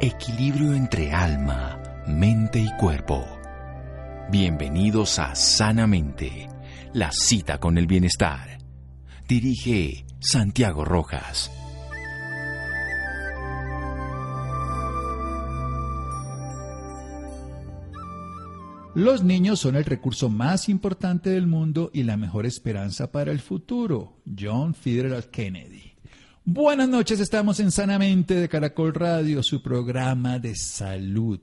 Equilibrio entre alma, mente y cuerpo. Bienvenidos a Sanamente, la cita con el bienestar. Dirige Santiago Rojas. Los niños son el recurso más importante del mundo y la mejor esperanza para el futuro. John Fitzgerald Kennedy. Buenas noches, estamos en Sanamente de Caracol Radio, su programa de salud.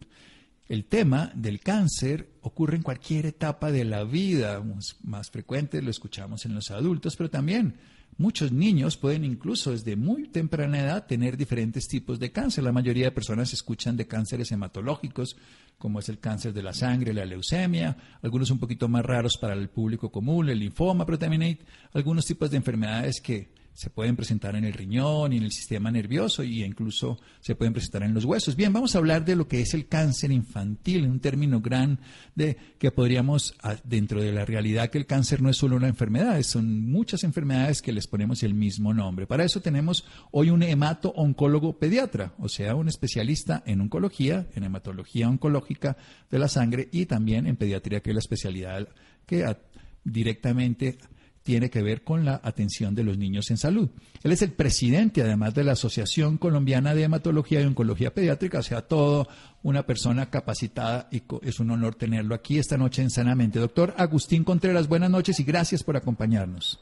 El tema del cáncer ocurre en cualquier etapa de la vida, más frecuente lo escuchamos en los adultos, pero también muchos niños pueden incluso desde muy temprana edad tener diferentes tipos de cáncer. La mayoría de personas escuchan de cánceres hematológicos, como es el cáncer de la sangre, la leucemia, algunos un poquito más raros para el público común, el linfoma, pero también algunos tipos de enfermedades que se pueden presentar en el riñón y en el sistema nervioso y incluso se pueden presentar en los huesos. Bien, vamos a hablar de lo que es el cáncer infantil, un término gran de que podríamos ah, dentro de la realidad que el cáncer no es solo una enfermedad, son muchas enfermedades que les ponemos el mismo nombre. Para eso tenemos hoy un hemato-oncólogo pediatra, o sea, un especialista en oncología, en hematología oncológica de la sangre y también en pediatría, que es la especialidad que directamente tiene que ver con la atención de los niños en salud. Él es el presidente, además de la Asociación Colombiana de Hematología y Oncología Pediátrica, o sea, todo una persona capacitada y es un honor tenerlo aquí esta noche en Sanamente. Doctor Agustín Contreras, buenas noches y gracias por acompañarnos.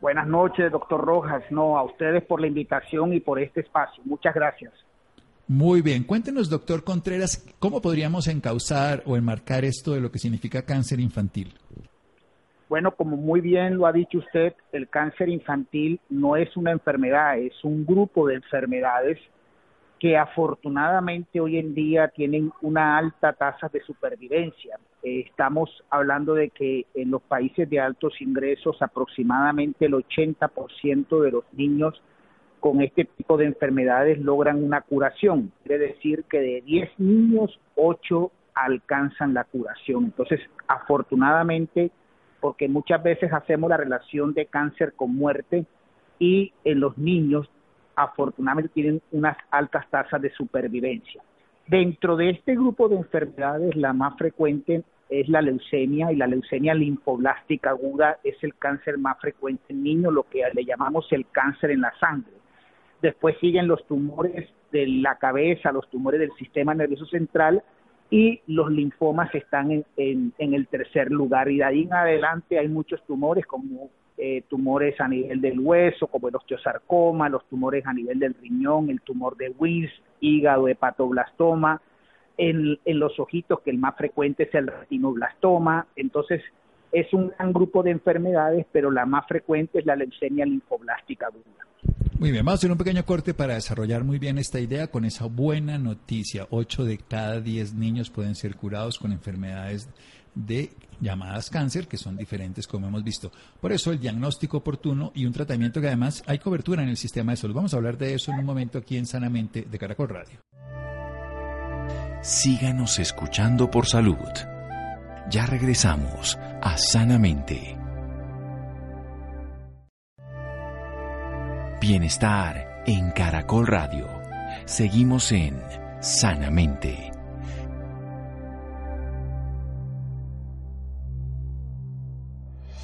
Buenas noches, doctor Rojas. No, a ustedes por la invitación y por este espacio. Muchas gracias. Muy bien, cuéntenos, doctor Contreras, ¿cómo podríamos encauzar o enmarcar esto de lo que significa cáncer infantil? Bueno, como muy bien lo ha dicho usted, el cáncer infantil no es una enfermedad, es un grupo de enfermedades que afortunadamente hoy en día tienen una alta tasa de supervivencia. Eh, estamos hablando de que en los países de altos ingresos aproximadamente el 80% de los niños con este tipo de enfermedades logran una curación. Quiere decir que de 10 niños, 8 alcanzan la curación. Entonces, afortunadamente, porque muchas veces hacemos la relación de cáncer con muerte y en los niños afortunadamente tienen unas altas tasas de supervivencia. Dentro de este grupo de enfermedades, la más frecuente es la leucemia y la leucemia linfoblástica aguda es el cáncer más frecuente en niños, lo que le llamamos el cáncer en la sangre. Después siguen los tumores de la cabeza, los tumores del sistema nervioso central y los linfomas están en, en, el tercer lugar y de ahí en adelante hay muchos tumores como eh, tumores a nivel del hueso como el osteosarcoma, los tumores a nivel del riñón, el tumor de Wills, hígado, hepatoblastoma, en, en los ojitos que el más frecuente es el retinoblastoma, entonces es un gran grupo de enfermedades, pero la más frecuente es la leucemia linfoblástica aguda. Muy bien, vamos a hacer un pequeño corte para desarrollar muy bien esta idea con esa buena noticia. Ocho de cada diez niños pueden ser curados con enfermedades de llamadas cáncer, que son diferentes como hemos visto. Por eso el diagnóstico oportuno y un tratamiento que además hay cobertura en el sistema de salud. Vamos a hablar de eso en un momento aquí en Sanamente de Caracol Radio. Síganos escuchando por salud. Ya regresamos a Sanamente. Bienestar en Caracol Radio. Seguimos en Sanamente.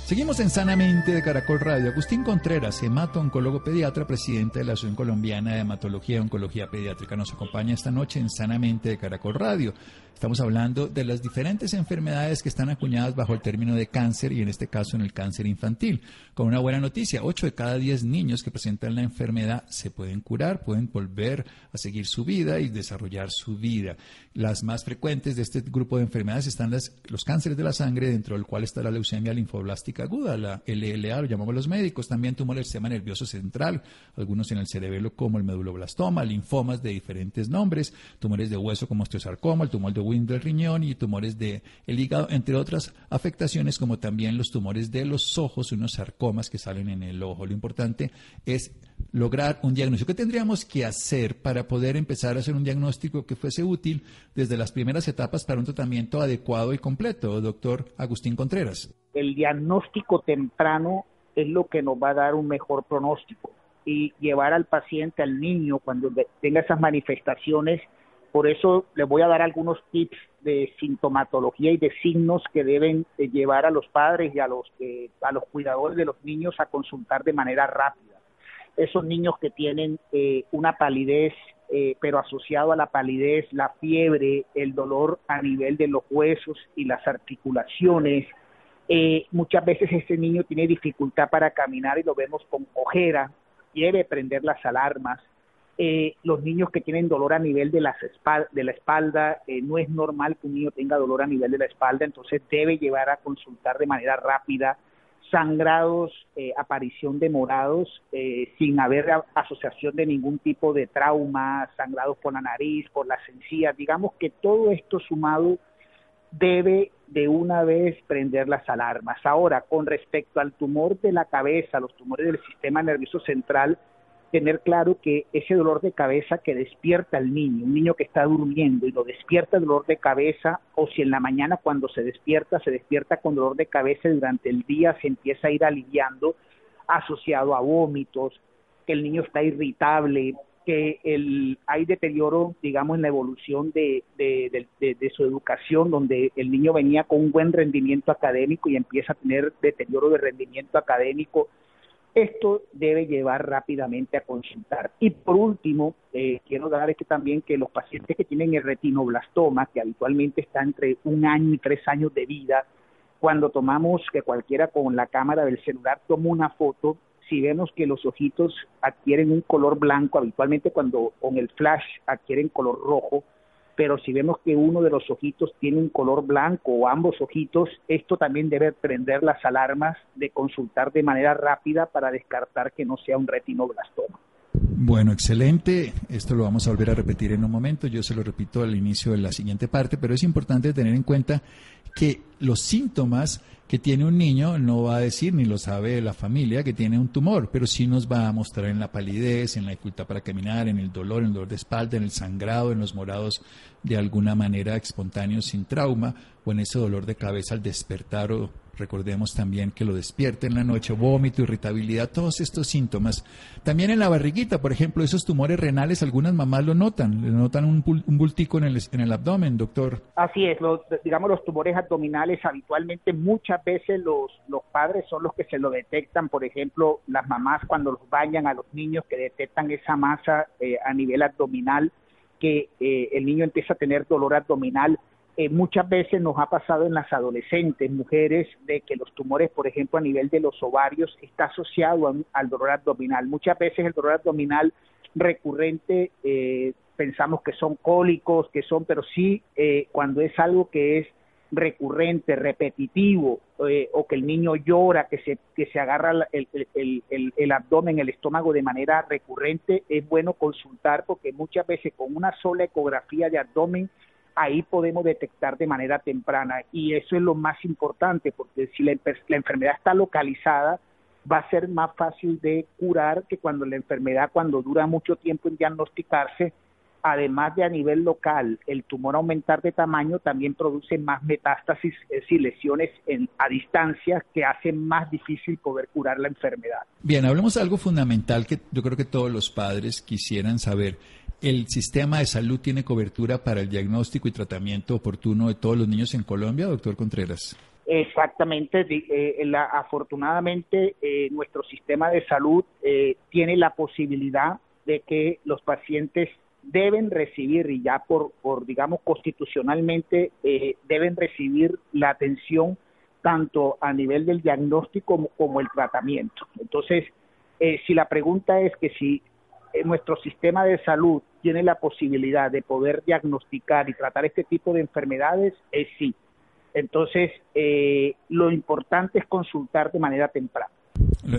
Seguimos en Sanamente de Caracol Radio. Agustín Contreras, hemato-oncólogo pediatra, presidente de la Asociación Colombiana de Hematología y Oncología Pediátrica, nos acompaña esta noche en Sanamente de Caracol Radio. Estamos hablando de las diferentes enfermedades que están acuñadas bajo el término de cáncer y en este caso en el cáncer infantil. Con una buena noticia, 8 de cada 10 niños que presentan la enfermedad se pueden curar, pueden volver a seguir su vida y desarrollar su vida. Las más frecuentes de este grupo de enfermedades están los cánceres de la sangre, dentro del cual está la leucemia linfoblástica aguda, la LLA, lo llamamos los médicos, también tumores del sistema nervioso central, algunos en el cerebelo como el meduloblastoma, linfomas de diferentes nombres, tumores de hueso como osteosarcoma, el tumor de del riñón y tumores del hígado, entre otras afectaciones como también los tumores de los ojos, unos sarcomas que salen en el ojo. Lo importante es lograr un diagnóstico. ¿Qué tendríamos que hacer para poder empezar a hacer un diagnóstico que fuese útil desde las primeras etapas para un tratamiento adecuado y completo, doctor Agustín Contreras? El diagnóstico temprano es lo que nos va a dar un mejor pronóstico y llevar al paciente, al niño, cuando tenga esas manifestaciones, por eso les voy a dar algunos tips de sintomatología y de signos que deben eh, llevar a los padres y a los, eh, a los cuidadores de los niños a consultar de manera rápida. Esos niños que tienen eh, una palidez, pero asociado a la palidez, la fiebre, el dolor a nivel de los huesos y las articulaciones, muchas veces ese niño tiene dificultad para caminar y lo vemos con ojera, debe prender las alarmas, eh, los niños que tienen dolor a nivel de, las de la espalda, eh, no es normal que un niño tenga dolor a nivel de la espalda, entonces debe llevar a consultar de manera rápida sangrados, eh, aparición de morados, sin haber asociación de ningún tipo de trauma, sangrados por la nariz, por las encías, digamos que todo esto sumado debe de una vez prender las alarmas. Ahora, con respecto al tumor de la cabeza, los tumores del sistema nervioso central, tener claro que ese dolor de cabeza que despierta al niño, un niño que está durmiendo y lo despierta el dolor de cabeza, o si en la mañana cuando se despierta, se despierta con dolor de cabeza y durante el día se empieza a ir aliviando, asociado a vómitos, que el niño está irritable, que el, hay deterioro, digamos, en la evolución de, de, de, su educación, donde el niño venía con un buen rendimiento académico y empieza a tener deterioro de rendimiento académico, esto debe llevar rápidamente a consultar. Y por último, eh, quiero dar que también que los pacientes que tienen el retinoblastoma, que habitualmente está entre un año y tres años de vida, cuando tomamos que cualquiera con la cámara del celular toma una foto, si vemos que los ojitos adquieren un color blanco, habitualmente cuando con el flash adquieren color rojo, pero si vemos que uno de los ojitos tiene un color blanco o ambos ojitos, esto también debe prender las alarmas de consultar de manera rápida para descartar que no sea un retinoblastoma. Bueno, excelente. Esto lo vamos a volver a repetir en un momento. Yo se lo repito al inicio de la siguiente parte, pero es importante tener en cuenta que los síntomas que tiene un niño no va a decir ni lo sabe la familia que tiene un tumor, pero sí nos va a mostrar en la palidez, en la dificultad para caminar, en el dolor, en el dolor de espalda, en el sangrado, en los morados de alguna manera espontáneos sin trauma o en ese dolor de cabeza al despertar o Recordemos también que lo despierta en la noche, vómito, irritabilidad, todos estos síntomas. También en la barriguita, por ejemplo, esos tumores renales, algunas mamás lo notan, le notan un, bultico en el, en el abdomen, doctor. Así es, los, digamos los tumores abdominales habitualmente muchas veces los, los padres son los que se lo detectan, por ejemplo, las mamás cuando los bañan a los niños que detectan esa masa eh, a nivel abdominal, que eh, el niño empieza a tener dolor abdominal eh, muchas veces nos ha pasado en las adolescentes, mujeres, de que los tumores, por ejemplo, a nivel de los ovarios, está asociado al dolor abdominal. Muchas veces el dolor abdominal recurrente eh, pensamos que son cólicos, que son, pero sí eh, cuando es algo que es recurrente, repetitivo, o que el niño llora, que se, que se agarra el, el, el, abdomen, el estómago de manera recurrente, es bueno consultar porque muchas veces con una sola ecografía de abdomen ahí podemos detectar de manera temprana y eso es lo más importante porque si la, enfermedad está localizada va a ser más fácil de curar que cuando la enfermedad cuando dura mucho tiempo en diagnosticarse. Además de a nivel local el tumor aumentar de tamaño también produce más metástasis es lesiones en, a distancia que hacen más difícil poder curar la enfermedad. Bien hablemos de algo fundamental que yo creo que todos los padres quisieran saber ¿El sistema de salud tiene cobertura para el diagnóstico y tratamiento oportuno de todos los niños en Colombia, doctor Contreras? Exactamente. Eh, afortunadamente, eh, nuestro sistema de salud eh, tiene la posibilidad de que los pacientes deben recibir, y ya por, por digamos, constitucionalmente, deben recibir la atención tanto a nivel del diagnóstico como, como el tratamiento. Entonces, si la pregunta es que si eh, nuestro sistema de salud tiene la posibilidad de poder diagnosticar y tratar este tipo de enfermedades, es sí. Entonces, eh, lo importante es consultar de manera temprana.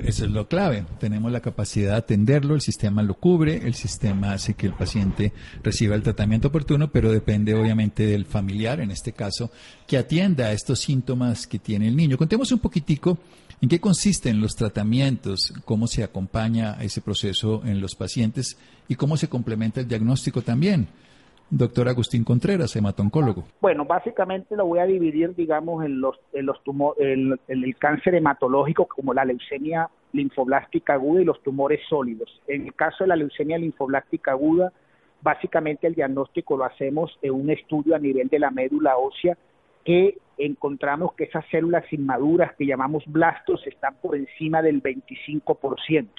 Eso es lo clave. Tenemos la capacidad de atenderlo, el sistema lo cubre, el sistema hace que el paciente reciba el tratamiento oportuno, pero depende obviamente del familiar, en este caso, que atienda a estos síntomas que tiene el niño. Contemos un poquitico en qué consisten los tratamientos, cómo se acompaña ese proceso en los pacientes y cómo se complementa el diagnóstico también. Doctor Agustín Contreras, hematoncólogo. Bueno, básicamente lo voy a dividir, digamos, en los, en los el, el cáncer hematológico como la leucemia linfoblástica aguda y los tumores sólidos. En el caso de la leucemia linfoblástica aguda, básicamente el diagnóstico lo hacemos en un estudio a nivel de la médula ósea que encontramos que esas células inmaduras que llamamos blastos están por encima del 25%.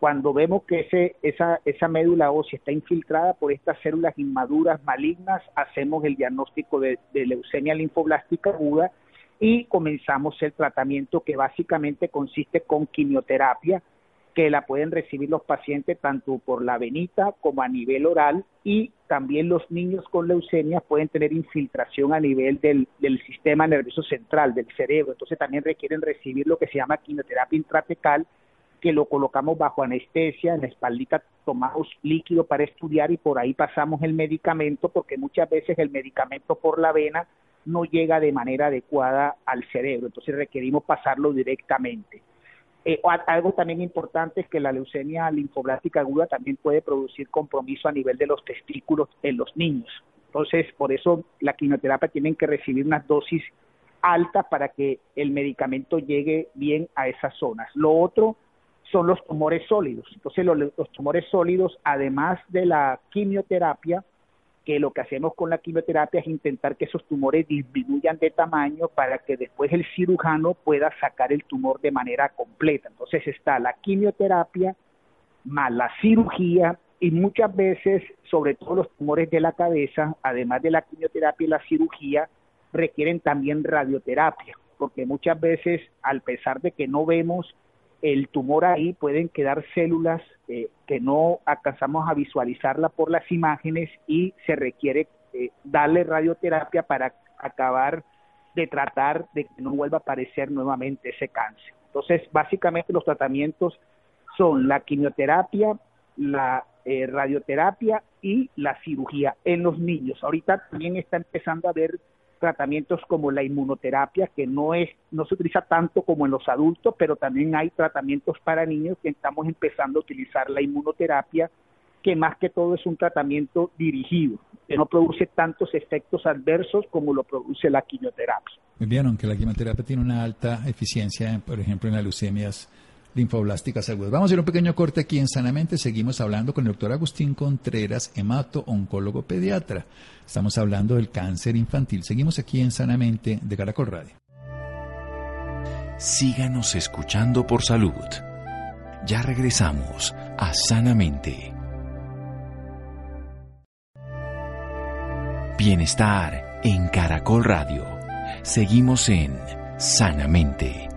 Cuando vemos que ese, esa, esa médula ósea está infiltrada por estas células inmaduras malignas, hacemos el diagnóstico de, de leucemia linfoblástica aguda y comenzamos el tratamiento que básicamente consiste con quimioterapia que la pueden recibir los pacientes tanto por la venita como a nivel oral y también los niños con leucemia pueden tener infiltración a nivel del, del sistema nervioso central, del cerebro. Entonces también requieren recibir lo que se llama quimioterapia intratecal, que lo colocamos bajo anestesia, en la espaldita tomamos líquido para estudiar y por ahí pasamos el medicamento porque muchas veces el medicamento por la vena no llega de manera adecuada al cerebro, entonces requerimos pasarlo directamente. Eh, algo también importante es que la leucemia linfoblástica aguda también puede producir compromiso a nivel de los testículos en los niños. Entonces, por eso la quimioterapia tienen que recibir unas dosis altas para que el medicamento llegue bien a esas zonas. Lo otro son los tumores sólidos. Entonces, los tumores sólidos, además de la quimioterapia, que lo que hacemos con la quimioterapia es intentar que esos tumores disminuyan de tamaño para que después el cirujano pueda sacar el tumor de manera completa. Entonces está la quimioterapia más la cirugía y muchas veces, sobre todo los tumores de la cabeza, además de la quimioterapia y la cirugía, requieren también radioterapia, porque muchas veces, al pesar de que no vemos el tumor ahí pueden quedar células eh, que no alcanzamos a visualizarla por las imágenes y se requiere eh, darle radioterapia para acabar de tratar de que no vuelva a aparecer nuevamente ese cáncer. Entonces, básicamente los tratamientos son la quimioterapia, la eh, radioterapia y la cirugía en los niños. Ahorita también está empezando a haber tratamientos como la inmunoterapia, que no, es, no se utiliza tanto como en los adultos, pero también hay tratamientos para niños que estamos empezando a utilizar la inmunoterapia, que más que todo es un tratamiento dirigido, que no produce tantos efectos adversos como lo produce la quimioterapia. Muy bien, aunque la quimioterapia tiene una alta eficiencia, por ejemplo, en las leucemias linfoblásticas agudas. Vamos a hacer un pequeño corte aquí en Sanamente. Seguimos hablando con el doctor Agustín Contreras, hemato, oncólogo pediatra. Estamos hablando del cáncer infantil. Seguimos aquí en Sanamente de Caracol Radio. Síganos escuchando por salud. Ya regresamos a Sanamente. Bienestar en Caracol Radio. Seguimos en Sanamente.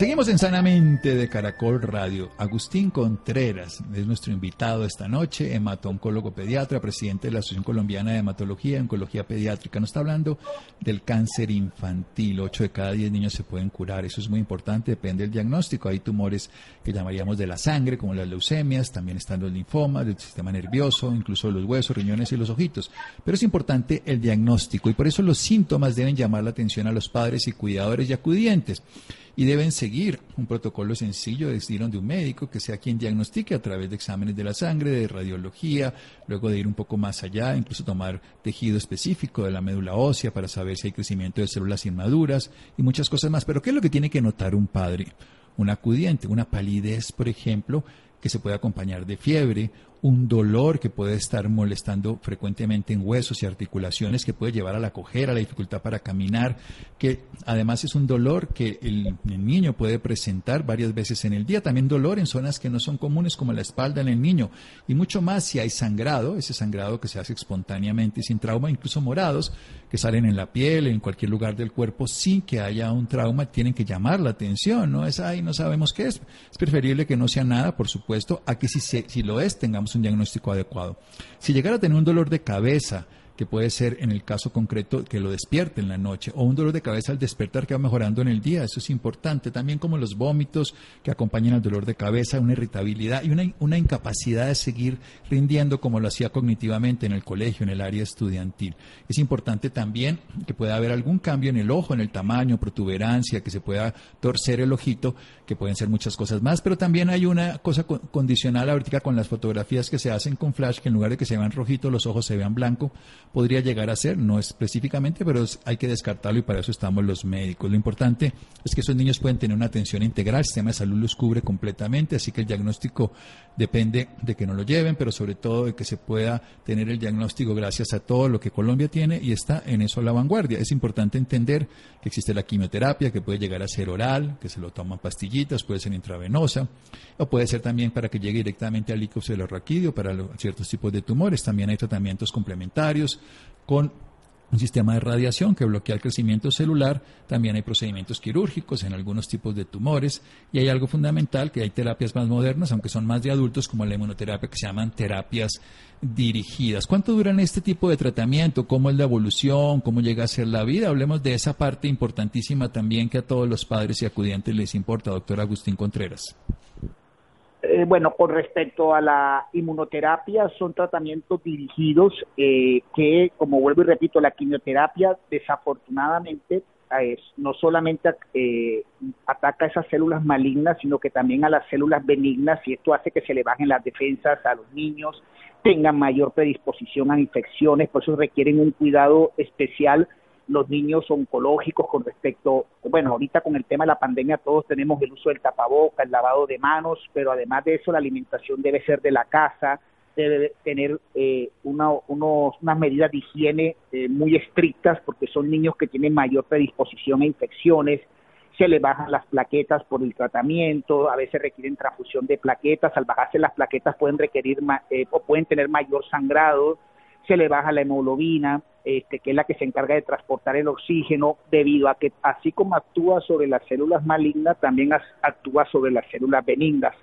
Seguimos en Sanamente de Caracol Radio. Agustín Contreras es nuestro invitado esta noche, hematoncólogo pediatra, presidente de la Asociación Colombiana de Hematología y Oncología Pediátrica. Nos está hablando del cáncer infantil. Ocho de cada diez niños se pueden curar. Eso es muy importante, depende del diagnóstico. Hay tumores que llamaríamos de la sangre, como las leucemias, también están los linfomas, del sistema nervioso, incluso los huesos, riñones y los ojitos. Pero es importante el diagnóstico y por eso los síntomas deben llamar la atención a los padres y cuidadores y acudientes y deben seguir un protocolo sencillo de de un médico que sea quien diagnostique a través de exámenes de la sangre, de radiología, luego de ir un poco más allá, incluso tomar tejido específico de la médula ósea para saber si hay crecimiento de células inmaduras y muchas cosas más. Pero ¿qué es lo que tiene que notar un padre? Un acudiente, una palidez, por ejemplo, que se puede acompañar de fiebre, un dolor que puede estar molestando frecuentemente en huesos y articulaciones, que puede llevar a la cojera, a la dificultad para caminar, que además es un dolor que el, niño puede presentar varias veces en el día, también dolor en zonas que no son comunes como la espalda en el niño, y mucho más si hay sangrado, ese sangrado que se hace espontáneamente sin trauma, incluso morados, que salen en la piel, en cualquier lugar del cuerpo, sin que haya un trauma, tienen que llamar la atención, no es ahí, no sabemos qué es. Es preferible que no sea nada, por supuesto, a que si, si lo es, tengamos un diagnóstico adecuado. Si llegara a tener un dolor de cabeza, que puede ser en el caso concreto que lo despierte en la noche o un dolor de cabeza al despertar que va mejorando en el día. Eso es importante. También como los vómitos que acompañan al dolor de cabeza, una irritabilidad y una, una incapacidad de seguir rindiendo como lo hacía cognitivamente en el colegio, en el área estudiantil. Es importante también que pueda haber algún cambio en el ojo, en el tamaño, protuberancia, que se pueda torcer el ojito, que pueden ser muchas cosas más, pero también hay una cosa condicional ahorita con las fotografías que se hacen con flash, que en lugar de que se vean rojitos, los ojos se vean blanco podría llegar a ser, no específicamente, pero hay que descartarlo y para eso estamos los médicos. Lo importante es que esos niños pueden tener una atención integral, el sistema de salud los cubre completamente, así que el diagnóstico depende de que no lo lleven, pero sobre todo de que se pueda tener el diagnóstico gracias a todo lo que Colombia tiene y está en eso la vanguardia. Es importante entender que existe la quimioterapia, que puede llegar a ser oral, que se lo toman pastillitas, puede ser intravenosa, o puede ser también para que llegue directamente al líquido celular para ciertos tipos de tumores. También hay tratamientos complementarios con un sistema de radiación que bloquea el crecimiento celular, también hay procedimientos quirúrgicos en algunos tipos de tumores y hay algo fundamental que hay terapias más modernas, aunque son más de adultos como la inmunoterapia que se llaman terapias dirigidas. ¿Cuánto duran este tipo de tratamiento? ¿Cómo es la evolución? ¿Cómo llega a ser la vida? Hablemos de esa parte importantísima también que a todos los padres y acudientes les importa, doctor Agustín Contreras. Eh, bueno, con respecto a la inmunoterapia, son tratamientos dirigidos eh, que, como vuelvo y repito, la quimioterapia desafortunadamente no solamente eh, ataca esas células malignas, sino que también a las células benignas y esto hace que se le bajen las defensas a los niños, tengan mayor predisposición a infecciones, por eso requieren un cuidado especial los niños oncológicos con respecto, bueno, ahorita con el tema de la pandemia todos tenemos el uso del tapaboca, el lavado de manos, pero además de eso la alimentación debe ser de la casa, debe tener eh, una, unos, unas medidas de higiene eh, muy estrictas porque son niños que tienen mayor predisposición a infecciones, se les bajan las plaquetas por el tratamiento, a veces requieren transfusión de plaquetas, al bajarse las plaquetas pueden requerir eh, o pueden tener mayor sangrado, se le baja la hemoglobina, este, que es la que se encarga de transportar el oxígeno, debido a que así como actúa sobre las células malignas, también actúa sobre las células benignas.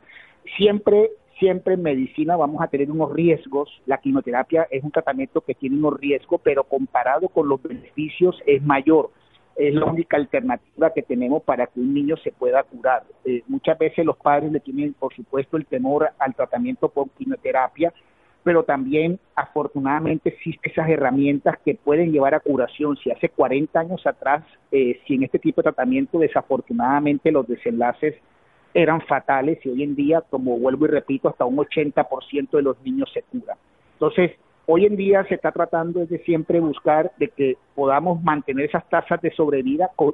Siempre, siempre en medicina vamos a tener unos riesgos. La quimioterapia es un tratamiento que tiene unos riesgos, pero comparado con los beneficios es mayor. Es la única alternativa que tenemos para que un niño se pueda curar. Eh, muchas veces los padres le tienen, por supuesto, el temor al tratamiento con quimioterapia, pero también afortunadamente existen esas herramientas que pueden llevar a curación. Si hace 40 años atrás, eh, si en este tipo de tratamiento desafortunadamente los desenlaces eran fatales y hoy en día, como vuelvo y repito, hasta un 80% de los niños se curan. Entonces, hoy en día se está tratando desde siempre buscar de que podamos mantener esas tasas de sobrevida con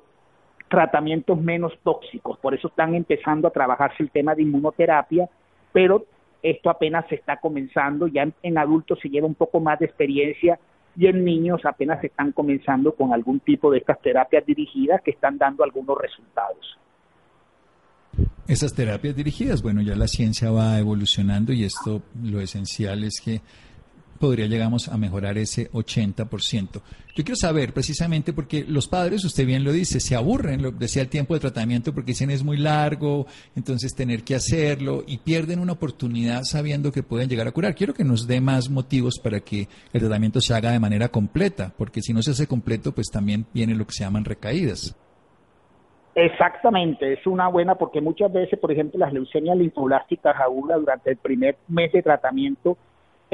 tratamientos menos tóxicos. Por eso están empezando a trabajarse el tema de inmunoterapia, pero esto apenas se está comenzando, ya en, adultos se lleva un poco más de experiencia y en niños apenas se están comenzando con algún tipo de estas terapias dirigidas que están dando algunos resultados. Esas terapias dirigidas, bueno, ya la ciencia va evolucionando y esto lo esencial es que podría llegamos a mejorar ese 80%. Yo quiero saber precisamente porque los padres, usted bien lo dice, se aburren, lo decía el tiempo de tratamiento porque dicen es muy largo, entonces tener que hacerlo y pierden una oportunidad sabiendo que pueden llegar a curar. Quiero que nos dé más motivos para que el tratamiento se haga de manera completa, porque si no se hace completo, pues también viene lo que se llaman recaídas. Exactamente, es una buena porque muchas veces, por ejemplo, las leucemias linfoblásticas agudas durante el primer mes de tratamiento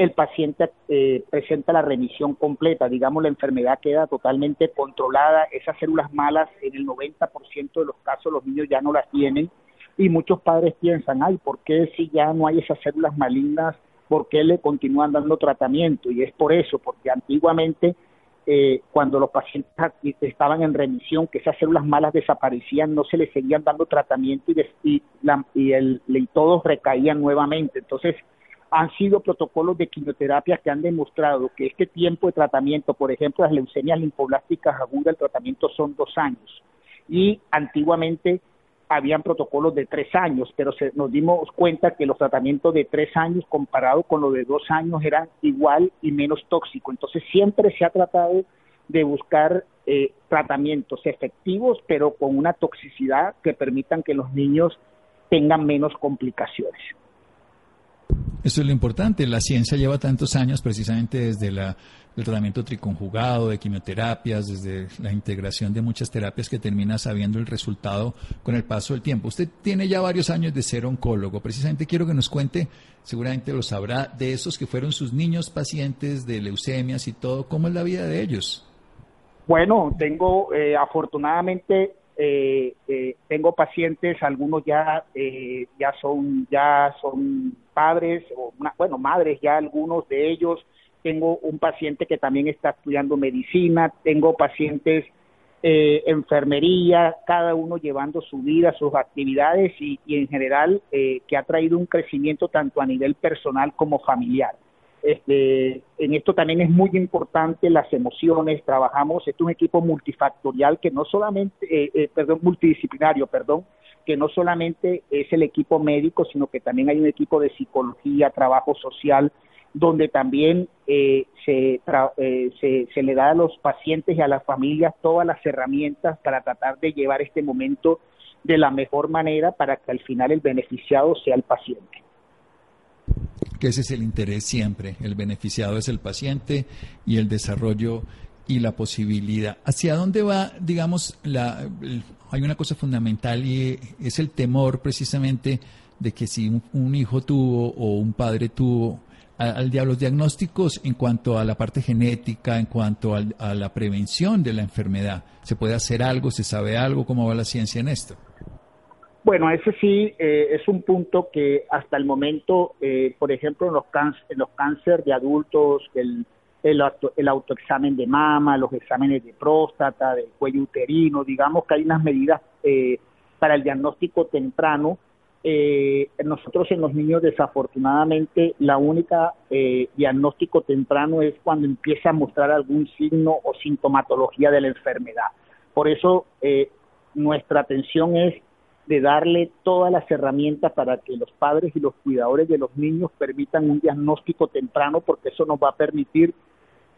el paciente eh, presenta la remisión completa, digamos la enfermedad queda totalmente controlada, esas células malas en el 90% de los casos los niños ya no las tienen y muchos padres piensan, ay, ¿por qué si ya no hay esas células malignas, por qué le continúan dando tratamiento? Y es por eso, porque antiguamente eh, cuando los pacientes estaban en remisión, que esas células malas desaparecían, no se les seguían dando tratamiento y, y, el, y todos recaían nuevamente. Entonces, han sido protocolos de quimioterapia que han demostrado que este tiempo de tratamiento, por ejemplo, las leucemias linfoblásticas agudas, el tratamiento son dos años. Y antiguamente habían protocolos de tres años, pero se, nos dimos cuenta que los tratamientos de tres años comparado con los de dos años eran igual y menos tóxicos. Entonces siempre se ha tratado de buscar eh, tratamientos efectivos, pero con una toxicidad que permitan que los niños tengan menos complicaciones. Eso es lo importante. La ciencia lleva tantos años precisamente desde el tratamiento triconjugado, de quimioterapias, desde la integración de muchas terapias que termina sabiendo el resultado con el paso del tiempo. Usted tiene ya varios años de ser oncólogo. Precisamente quiero que nos cuente, seguramente lo sabrá, de esos que fueron sus niños pacientes de leucemias y todo. ¿Cómo es la vida de ellos? Bueno, tengo eh, afortunadamente eh, eh, tengo pacientes, algunos ya eh, ya son ya son padres o bueno madres ya algunos de ellos tengo un paciente que también está estudiando medicina, tengo pacientes eh, enfermería, cada uno llevando su vida, sus actividades y, en general eh, que ha traído un crecimiento tanto a nivel personal como familiar. Este, en esto también es muy importante las emociones, trabajamos, esto es un equipo multifactorial que no solamente, eh, eh, perdón, multidisciplinario, perdón, que no solamente es el equipo médico, sino que también hay un equipo de psicología, trabajo social, donde también eh, se, se, se le da a los pacientes y a las familias todas las herramientas para tratar de llevar este momento de la mejor manera para que al final el beneficiado sea el paciente que ese es el interés siempre. El beneficiado es el paciente y el desarrollo y la posibilidad. ¿Hacia dónde va, digamos, la, hay una cosa fundamental y es el temor precisamente de que si un, hijo tuvo o un padre tuvo al, los diagnósticos en cuanto a la parte genética, en cuanto a la prevención de la enfermedad, ¿se puede hacer algo? ¿Se sabe algo? ¿Cómo va la ciencia en esto? Bueno, ese sí eh, es un punto que hasta el momento, eh, por ejemplo, en los, cáncer, en los cánceres de adultos, el, el, el, autoexamen de mama, los exámenes de próstata, del cuello uterino, digamos que hay unas medidas eh, para el diagnóstico temprano. nosotros en los niños, desafortunadamente, la única diagnóstico temprano es cuando empieza a mostrar algún signo o sintomatología de la enfermedad. Por eso, nuestra atención es de darle todas las herramientas para que los padres y los cuidadores de los niños permitan un diagnóstico temprano, porque eso nos va a permitir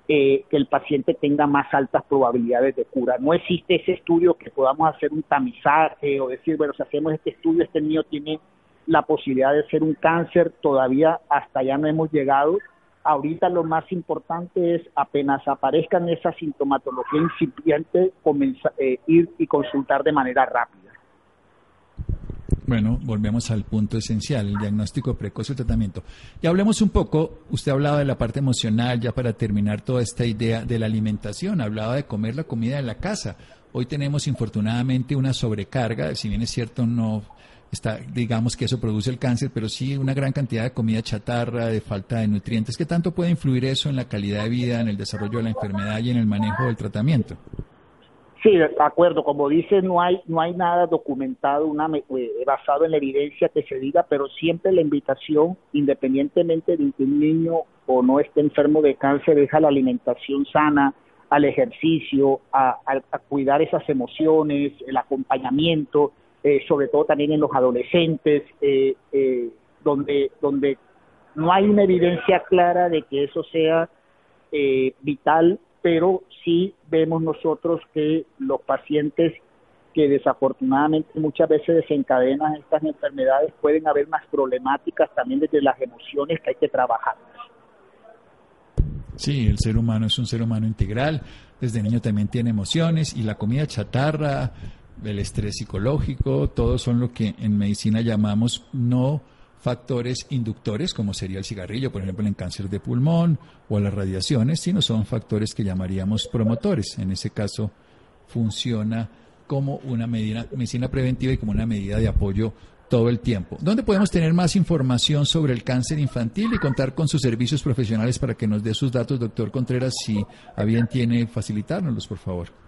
eh, que el paciente tenga más altas probabilidades de cura. No existe ese estudio que podamos hacer un tamizaje o decir, bueno, si hacemos este estudio, este niño tiene la posibilidad de ser un cáncer, todavía hasta allá no hemos llegado. Ahorita lo más importante es, apenas aparezcan esa sintomatología incipiente, comenzar, eh, ir y consultar de manera rápida. Bueno, volvemos al punto esencial, el diagnóstico precoz y el tratamiento. Y hablemos un poco, usted hablaba de la parte emocional, ya para terminar toda esta idea de la alimentación, hablaba de comer la comida de la casa. Hoy tenemos infortunadamente una sobrecarga, si bien es cierto no está, digamos que eso produce el cáncer, pero sí una gran cantidad de comida chatarra, de falta de nutrientes. ¿Qué tanto puede influir eso en la calidad de vida, en el desarrollo de la enfermedad y en el manejo del tratamiento? Sí, de acuerdo. Como dice, no hay no hay nada documentado, una, eh, basado en la evidencia que se diga, pero siempre la invitación, independientemente de que un niño o no esté enfermo de cáncer, deja la alimentación sana, al ejercicio, a, cuidar esas emociones, el acompañamiento, eh, sobre todo también en los adolescentes, eh, donde donde no hay una evidencia clara de que eso sea vital pero sí vemos nosotros que los pacientes que desafortunadamente muchas veces desencadenan estas enfermedades pueden haber más problemáticas también desde las emociones que hay que trabajar. Sí, el ser humano es un ser humano integral, desde niño también tiene emociones y la comida chatarra, el estrés psicológico, todos son lo que en medicina llamamos no factores inductores, como sería el cigarrillo, por ejemplo, en cáncer de pulmón o las radiaciones, sino son factores que llamaríamos promotores. En ese caso, funciona como una medida, medicina preventiva y como una medida de apoyo todo el tiempo. ¿Dónde podemos tener más información sobre el cáncer infantil y contar con sus servicios profesionales para que nos dé sus datos, doctor Contreras, si a bien tiene facilitárnoslos, por favor?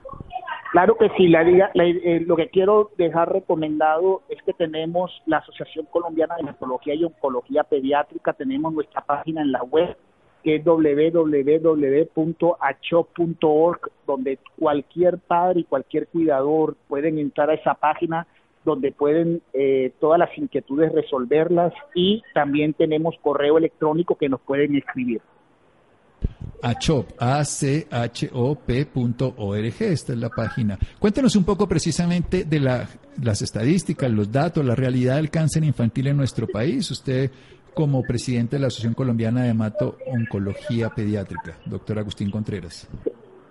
Claro que sí, la, eh, lo que quiero dejar recomendado es que tenemos la Asociación Colombiana de Hematología y Oncología Pediátrica, tenemos nuestra página en la web que es www.acho.org, donde cualquier padre y cualquier cuidador pueden entrar a esa página donde pueden eh, todas las inquietudes resolverlas y también tenemos correo electrónico que nos pueden escribir. ACHOP, A-C-H-O-P.org, esta es la página. Cuéntenos un poco precisamente de la, las estadísticas, los datos, la realidad del cáncer infantil en nuestro país. Usted, como presidente de la Asociación Colombiana de Hemato-Oncología Pediátrica, doctor Agustín Contreras.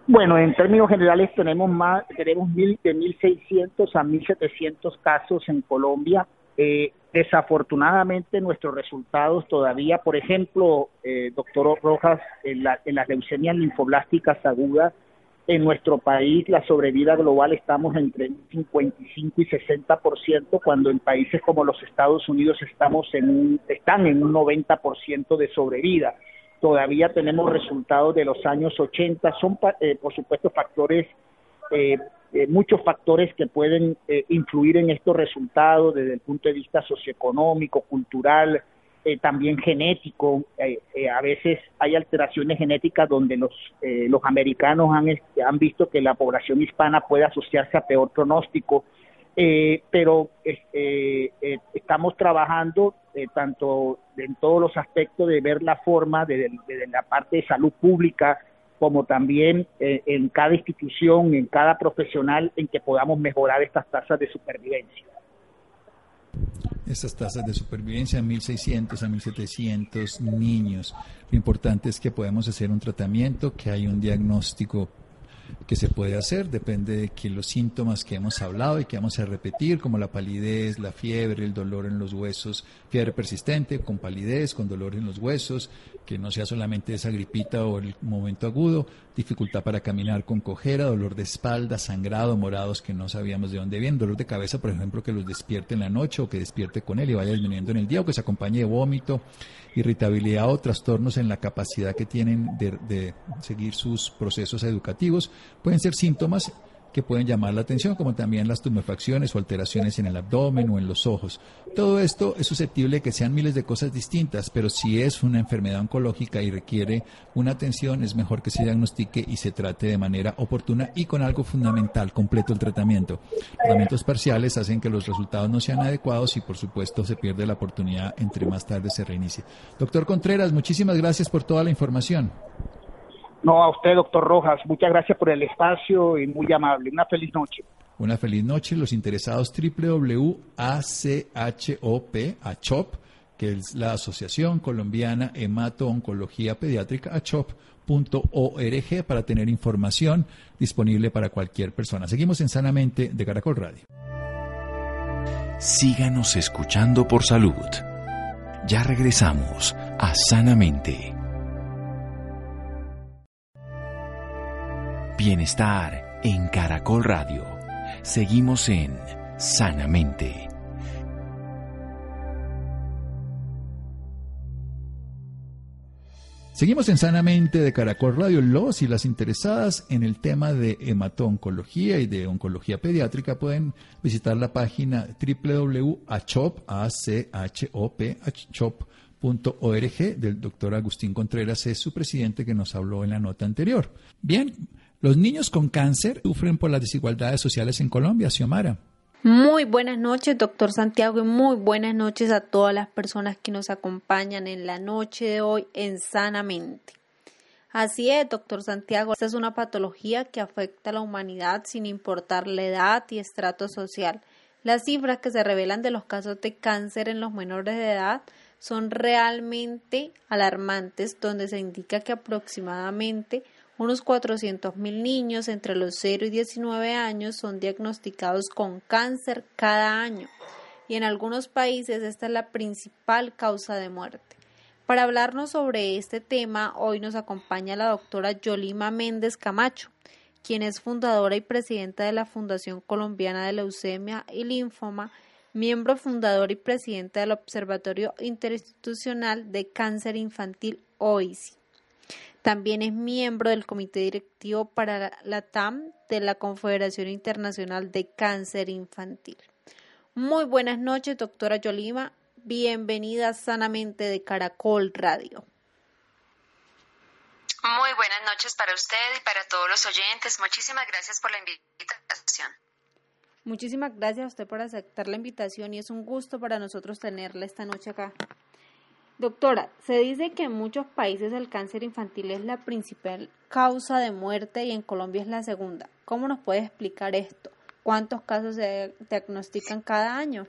Bueno, en términos generales tenemos más, tenemos mil, de 1.600 a 1.700 casos en Colombia. Eh, Desafortunadamente nuestros resultados todavía, por ejemplo, eh, doctor Rojas, en, la, en las leucemias linfoblásticas agudas, en nuestro país la sobrevida global estamos entre 55 y 60%, cuando en países como los Estados Unidos estamos en un, están en un 90% de sobrevida. todavía tenemos resultados de los años 80, son eh, por supuesto factores, eh, eh, muchos factores que pueden influir en estos resultados desde el punto de vista socioeconómico, cultural, también genético. a veces hay alteraciones genéticas donde los, los americanos han, han visto que la población hispana puede asociarse a peor pronóstico. pero estamos trabajando tanto en todos los aspectos de ver la forma de, la parte de salud pública como también eh, en cada institución, en cada profesional, en que podamos mejorar estas tasas de supervivencia. Estas tasas de supervivencia, 1.600 a 1.700 niños. Lo importante es que podemos hacer un tratamiento, que hay un diagnóstico que se puede hacer, depende de que los síntomas que hemos hablado y que vamos a repetir, como la palidez, la fiebre, el dolor en los huesos, fiebre persistente, con palidez, con dolor en los huesos, que no sea solamente esa gripita o el momento agudo, dificultad para caminar con cojera, dolor de espalda, sangrado, morados que no sabíamos de dónde vienen, dolor de cabeza, por ejemplo, que los despierte en la noche o que despierte con él y vaya disminuyendo en el día o que se acompañe de vómito, irritabilidad o trastornos en la capacidad que tienen de, de seguir sus procesos educativos, pueden ser síntomas que pueden llamar la atención, como también las tumefacciones o alteraciones en el abdomen o en los ojos. Todo esto es susceptible de que sean miles de cosas distintas, pero si es una enfermedad oncológica y requiere una atención, es mejor que se diagnostique y se trate de manera oportuna y con algo fundamental, completo el tratamiento. Tratamientos parciales hacen que los resultados no sean adecuados y por supuesto se pierde la oportunidad entre más tarde se reinicie. Doctor Contreras, muchísimas gracias por toda la información. No, a usted, doctor Rojas, muchas gracias por el espacio y muy amable. Una feliz noche. Una feliz noche. Los interesados www.achop, ACHOP, que es la Asociación Colombiana Hemato-Oncología Pediátrica, achop.org, para tener información disponible para cualquier persona. Seguimos en Sanamente de Caracol Radio. Síganos escuchando por salud. Ya regresamos a Sanamente. Bienestar en Caracol Radio. Seguimos en Sanamente. Seguimos en Sanamente de Caracol Radio. Los y las interesadas en el tema de hemato-oncología y de oncología pediátrica pueden visitar la página www.achop.org del doctor Agustín Contreras, es su presidente que nos habló en la nota anterior. Bien, los niños con cáncer sufren por las desigualdades sociales en Colombia, Xiomara. Muy buenas noches, doctor Santiago, y muy buenas noches a todas las personas que nos acompañan en la noche de hoy en Sanamente. Así es, doctor Santiago, esta es una patología que afecta a la humanidad sin importar la edad y estrato social. Las cifras que se revelan de los casos de cáncer en los menores de edad son realmente alarmantes, donde se indica que aproximadamente unos 400.000 niños entre los 0 y 19 años son diagnosticados con cáncer cada año y en algunos países esta es la principal causa de muerte. Para hablarnos sobre este tema, hoy nos acompaña la doctora Yolima Méndez Camacho, quien es fundadora y presidenta de la Fundación Colombiana de Leucemia y Linfoma, miembro fundador y presidenta del Observatorio Interinstitucional de Cáncer Infantil OISI. También es miembro del Comité Directivo para la TAM de la Confederación Internacional de Cáncer Infantil. Muy buenas noches, doctora Yolima. Bienvenida sanamente de Caracol Radio. Muy buenas noches para usted y para todos los oyentes. Muchísimas gracias por la invitación. Muchísimas gracias a usted por aceptar la invitación y es un gusto para nosotros tenerla esta noche acá. Doctora, se dice que en muchos países el cáncer infantil es la principal causa de muerte y en Colombia es la segunda. ¿Cómo nos puede explicar esto? ¿Cuántos casos se diagnostican cada año?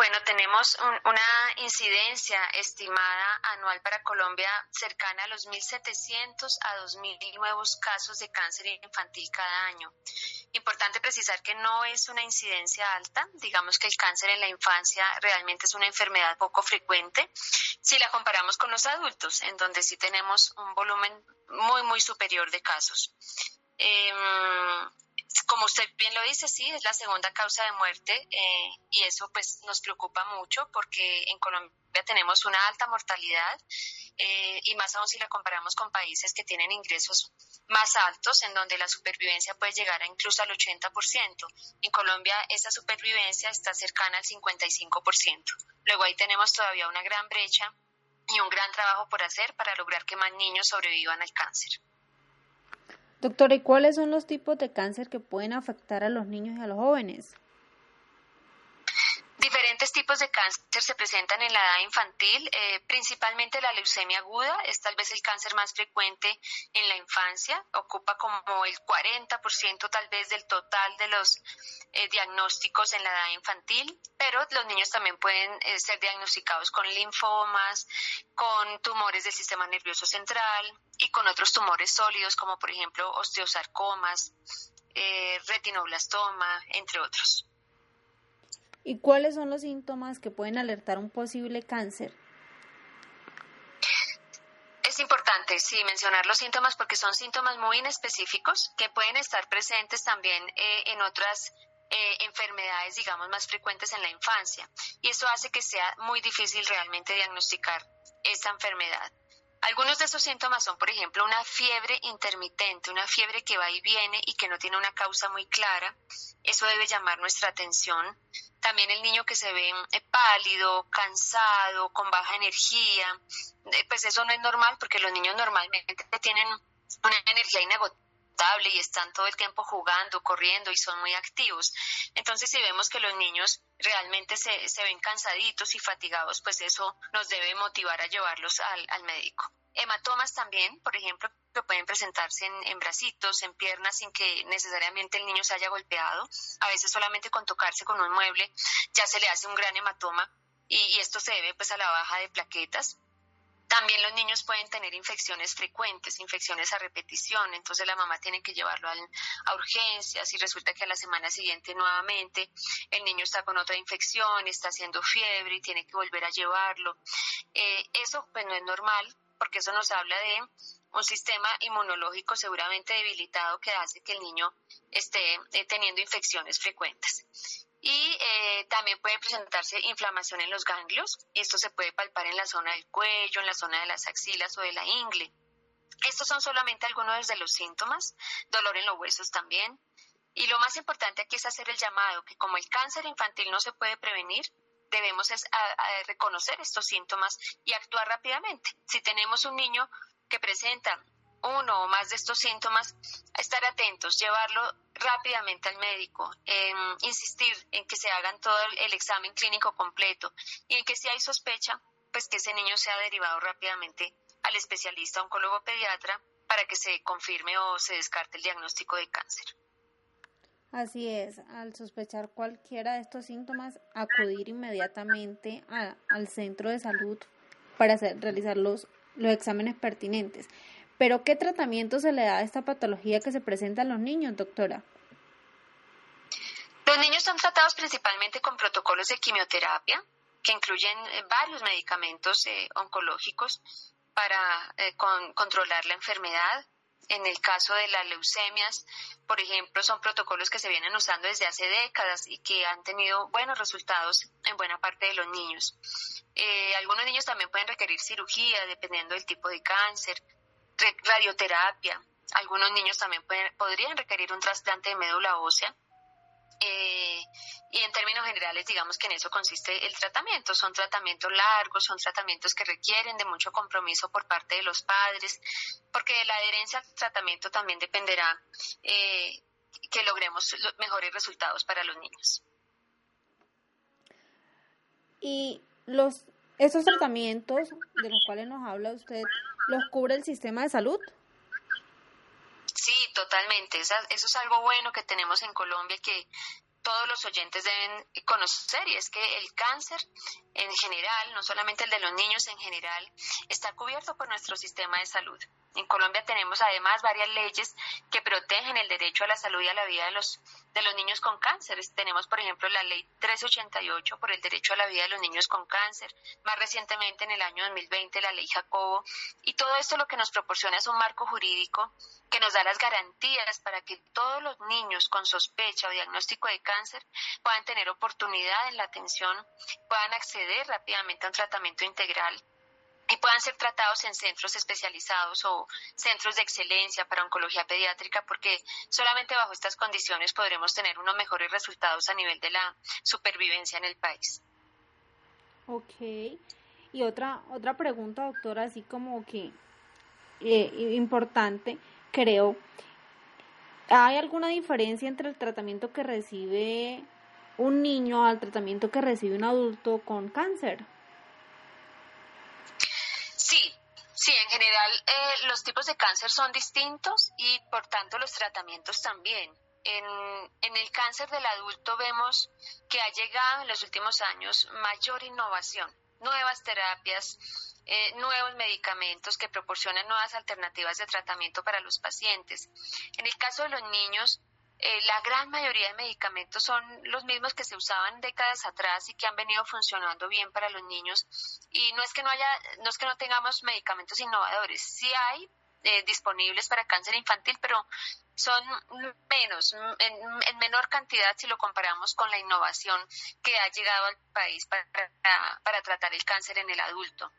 Bueno, tenemos una incidencia estimada anual para Colombia cercana a los 1.700 a 2.000 nuevos casos de cáncer infantil cada año. Importante precisar que no es una incidencia alta, digamos que el cáncer en la infancia realmente es una enfermedad poco frecuente si la comparamos con los adultos, en donde sí tenemos un volumen muy, muy superior de casos. Em, como usted bien lo dice, sí, es la segunda causa de muerte eh, y eso pues nos preocupa mucho porque en Colombia tenemos una alta mortalidad eh, y más aún si la comparamos con países que tienen ingresos más altos en donde la supervivencia puede llegar a incluso al 80%. En Colombia esa supervivencia está cercana al 55%. Luego ahí tenemos todavía una gran brecha y un gran trabajo por hacer para lograr que más niños sobrevivan al cáncer. Doctora, ¿y cuáles son los tipos de cáncer que pueden afectar a los niños y a los jóvenes? Diferentes tipos de cáncer se presentan en la edad infantil, eh, principalmente la leucemia aguda, es tal vez el cáncer más frecuente en la infancia, ocupa como el 40% tal vez del total de los eh, diagnósticos en la edad infantil, pero los niños también pueden eh, ser diagnosticados con linfomas, con tumores del sistema nervioso central y con otros tumores sólidos como por ejemplo osteosarcomas, retinoblastoma, entre otros. ¿Y cuáles son los síntomas que pueden alertar un posible cáncer? Es importante, sí, mencionar los síntomas porque son síntomas muy inespecíficos que pueden estar presentes también eh, en otras eh, enfermedades, digamos, más frecuentes en la infancia. Y eso hace que sea muy difícil realmente diagnosticar esta enfermedad. Algunos de estos síntomas son, por ejemplo, una fiebre intermitente, una fiebre que va y viene y que no tiene una causa muy clara. Eso debe llamar nuestra atención. También el niño que se ve eh, pálido, cansado, con baja energía, eh, pues eso no es normal porque los niños normalmente tienen una energía inagotable y están todo el tiempo jugando, corriendo y son muy activos. Entonces, si vemos que los niños realmente se, ven cansaditos y fatigados, pues eso nos debe motivar a llevarlos al, al médico. Hematomas también, por ejemplo, que pueden presentarse en, en, bracitos, en piernas, sin que necesariamente el niño se haya golpeado. A veces solamente con tocarse con un mueble ya se le hace un gran hematoma y, y esto se debe pues a la baja de plaquetas. También los niños pueden tener infecciones frecuentes, infecciones a repetición, entonces la mamá tiene que llevarlo a, urgencias y resulta que a la semana siguiente nuevamente el niño está con otra infección, está haciendo fiebre y tiene que volver a llevarlo. Eh, eso pues no es normal porque eso nos habla de un sistema inmunológico seguramente debilitado que hace que el niño esté eh, teniendo infecciones frecuentes y eh, también puede presentarse inflamación en los ganglios y esto se puede palpar en la zona del cuello, en la zona de las axilas o de la ingle. Estos son solamente algunos de los síntomas, dolor en los huesos también. Y lo más importante aquí es hacer el llamado, que como el cáncer infantil no se puede prevenir, debemos reconocer estos síntomas y actuar rápidamente. Si tenemos un niño que presenta uno o más de estos síntomas, estar atentos, llevarlo rápidamente al médico, insistir en que se hagan todo el examen clínico completo y en que si hay sospecha, pues que ese niño sea derivado rápidamente al especialista oncólogo pediatra para que se confirme o se descarte el diagnóstico de cáncer. Así es, al sospechar cualquiera de estos síntomas, acudir inmediatamente al centro de salud para hacer, realizar los, los exámenes pertinentes. Pero ¿qué tratamiento se le da a esta patología que se presenta en los niños, doctora? Los niños son tratados principalmente con protocolos de quimioterapia que incluyen eh, varios medicamentos eh, oncológicos para eh, controlar la enfermedad. En el caso de las leucemias, por ejemplo, son protocolos que se vienen usando desde hace décadas y que han tenido buenos resultados en buena parte de los niños. algunos niños también pueden requerir cirugía dependiendo del tipo de cáncer radioterapia. Algunos niños también podrían requerir un trasplante de médula ósea. Eh, y en términos generales, digamos que en eso consiste el tratamiento. Son tratamientos largos, son tratamientos que requieren de mucho compromiso por parte de los padres, porque de la adherencia al tratamiento también dependerá eh, que logremos los mejores resultados para los niños. Y los esos tratamientos de los cuales nos habla usted los cubre el sistema de salud? Sí, totalmente. Eso, es algo bueno que tenemos en Colombia que todos los oyentes deben conocer y es que el cáncer en general, no solamente el de los niños en general, está cubierto por nuestro sistema de salud. En Colombia tenemos además varias leyes que protegen el derecho a la salud y a la vida de los, de los niños con cáncer. Tenemos, por ejemplo, la ley 388 por el derecho a la vida de los niños con cáncer. Más recientemente, en el año 2020, la ley Jacobo. Y todo esto lo que nos proporciona es un marco jurídico que nos da las garantías para que todos los niños con sospecha o diagnóstico de cáncer puedan tener oportunidad en la atención, puedan acceder rápidamente a un tratamiento integral y puedan ser tratados en centros especializados o centros de excelencia para oncología pediátrica, porque solamente bajo estas condiciones podremos tener unos mejores resultados a nivel de la supervivencia en el país. Ok. Y otra, otra pregunta, doctora, así como que eh, importante, creo. ¿Hay alguna diferencia entre el tratamiento que recibe un niño al tratamiento que recibe un adulto con cáncer? Sí, en general eh, los tipos de cáncer son distintos y por tanto los tratamientos también. En, el cáncer del adulto vemos que ha llegado en los últimos años mayor innovación, nuevas terapias, eh, nuevos medicamentos que proporcionan nuevas alternativas de tratamiento para los pacientes. En el caso de los niños, eh, la gran mayoría de medicamentos son los mismos que se usaban décadas atrás y que han venido funcionando bien para los niños. Y no es que no haya, no es que no tengamos medicamentos innovadores, sí hay eh, disponibles para cáncer infantil, pero son menos, en, menor cantidad si lo comparamos con la innovación que ha llegado al país para tratar el cáncer en el adulto.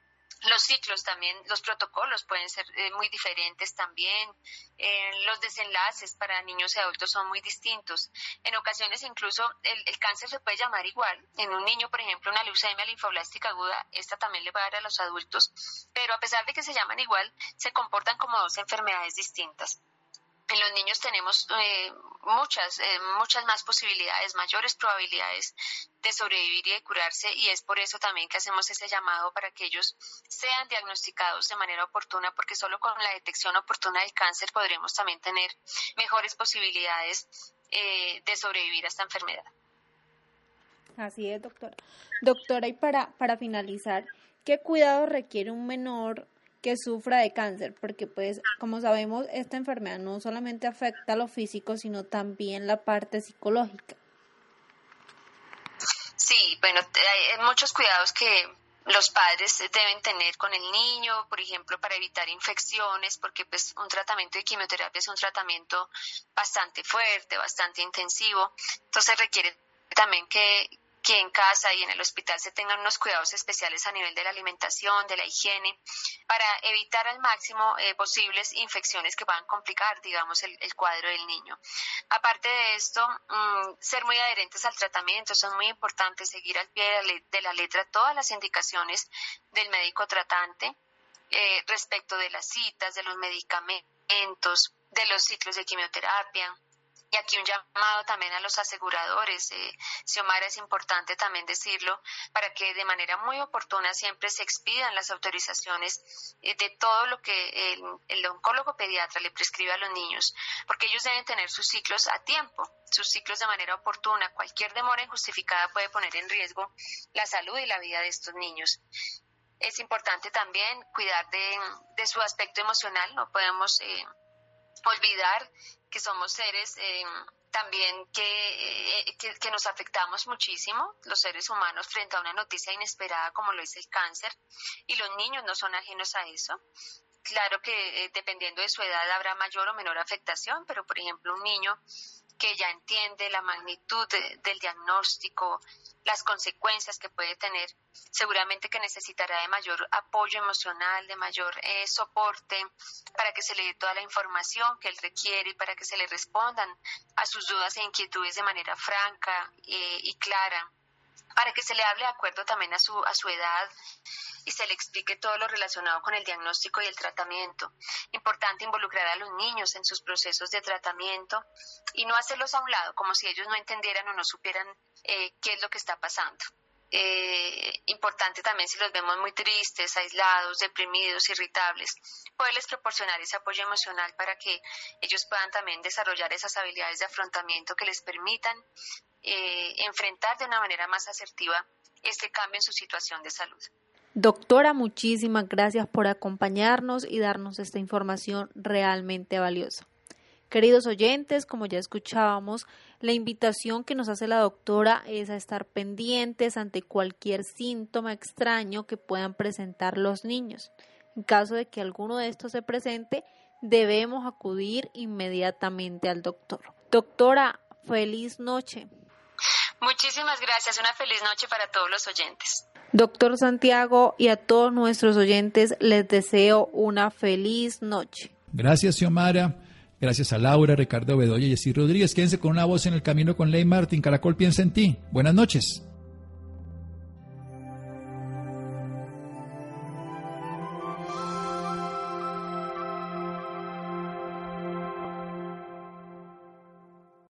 Los ciclos también, los protocolos pueden ser eh, muy diferentes también. Eh, los desenlaces para niños y adultos son muy distintos. En ocasiones incluso el, cáncer se puede llamar igual. En un niño, por ejemplo, una leucemia linfoblástica aguda, esta también le va a dar a los adultos, pero a pesar de que se llaman igual, se comportan como dos enfermedades distintas en los niños tenemos eh, muchas, eh, muchas más posibilidades, mayores probabilidades de sobrevivir y de curarse y es por eso también que hacemos ese llamado para que ellos sean diagnosticados de manera oportuna porque solo con la detección oportuna del cáncer podremos también tener mejores posibilidades eh, de sobrevivir a esta enfermedad. Así es, doctora. Doctora, y para, para finalizar, ¿qué cuidado requiere un menor que sufra de cáncer, porque pues como sabemos esta enfermedad no solamente afecta a lo físico, sino también la parte psicológica. Sí, bueno, hay muchos cuidados que los padres deben tener con el niño, por ejemplo, para evitar infecciones, porque pues un tratamiento de quimioterapia es un tratamiento bastante fuerte, bastante intensivo, entonces requiere también que, que en casa y en el hospital se tengan unos cuidados especiales a nivel de la alimentación, de la higiene, para evitar al máximo eh, posibles infecciones que puedan complicar, digamos, el, cuadro del niño. Aparte de esto, mm, ser muy adherentes al tratamiento, es muy importante seguir al pie de la, letra todas las indicaciones del médico tratante eh, respecto de las citas, de los medicamentos, de los ciclos de quimioterapia, y aquí un llamado también a los aseguradores, eh, Xiomara, es importante también decirlo, para que de manera muy oportuna siempre se expidan las autorizaciones eh, de todo lo que el, oncólogo pediatra le prescribe a los niños, porque ellos deben tener sus ciclos a tiempo, sus ciclos de manera oportuna. Cualquier demora injustificada puede poner en riesgo la salud y la vida de estos niños. Es importante también cuidar de, de su aspecto emocional, no podemos eh, olvidar que somos seres eh, también eh, que, que, nos afectamos muchísimo, los seres humanos, frente a una noticia inesperada como lo es el cáncer, y los niños no son ajenos a eso. Claro que eh, dependiendo de su edad habrá mayor o menor afectación, pero por ejemplo un niño que ya entiende la magnitud del diagnóstico, las consecuencias que puede tener, seguramente que necesitará de mayor apoyo emocional, de mayor eh, soporte para que se le dé toda la información que él requiere y para que se le respondan a sus dudas e inquietudes de manera franca eh, y clara para que se le hable de acuerdo también a su, a su edad y se le explique todo lo relacionado con el diagnóstico y el tratamiento. Importante involucrar a los niños en sus procesos de tratamiento y no hacerlos a un lado, como si ellos no entendieran o no supieran eh, qué es lo que está pasando. Eh, importante también si los vemos muy tristes, aislados, deprimidos, irritables, poderles proporcionar ese apoyo emocional para que ellos puedan también desarrollar esas habilidades de afrontamiento que les permitan eh, enfrentar de una manera más asertiva este cambio en su situación de salud. Doctora, muchísimas gracias por acompañarnos y darnos esta información realmente valiosa. Queridos oyentes, como ya escuchábamos, la invitación que nos hace la doctora es a estar pendientes ante cualquier síntoma extraño que puedan presentar los niños. En caso de que alguno de estos se presente, debemos acudir inmediatamente al doctor. Doctora, feliz noche. Muchísimas gracias. Una feliz noche para todos los oyentes. Doctor Santiago y a todos nuestros oyentes les deseo una feliz noche. Gracias, Xiomara. Gracias a Laura, Ricardo Bedoya y Jessy Rodríguez. Quédense con una voz en el camino con Ley Martín. Caracol piensa en ti. Buenas noches.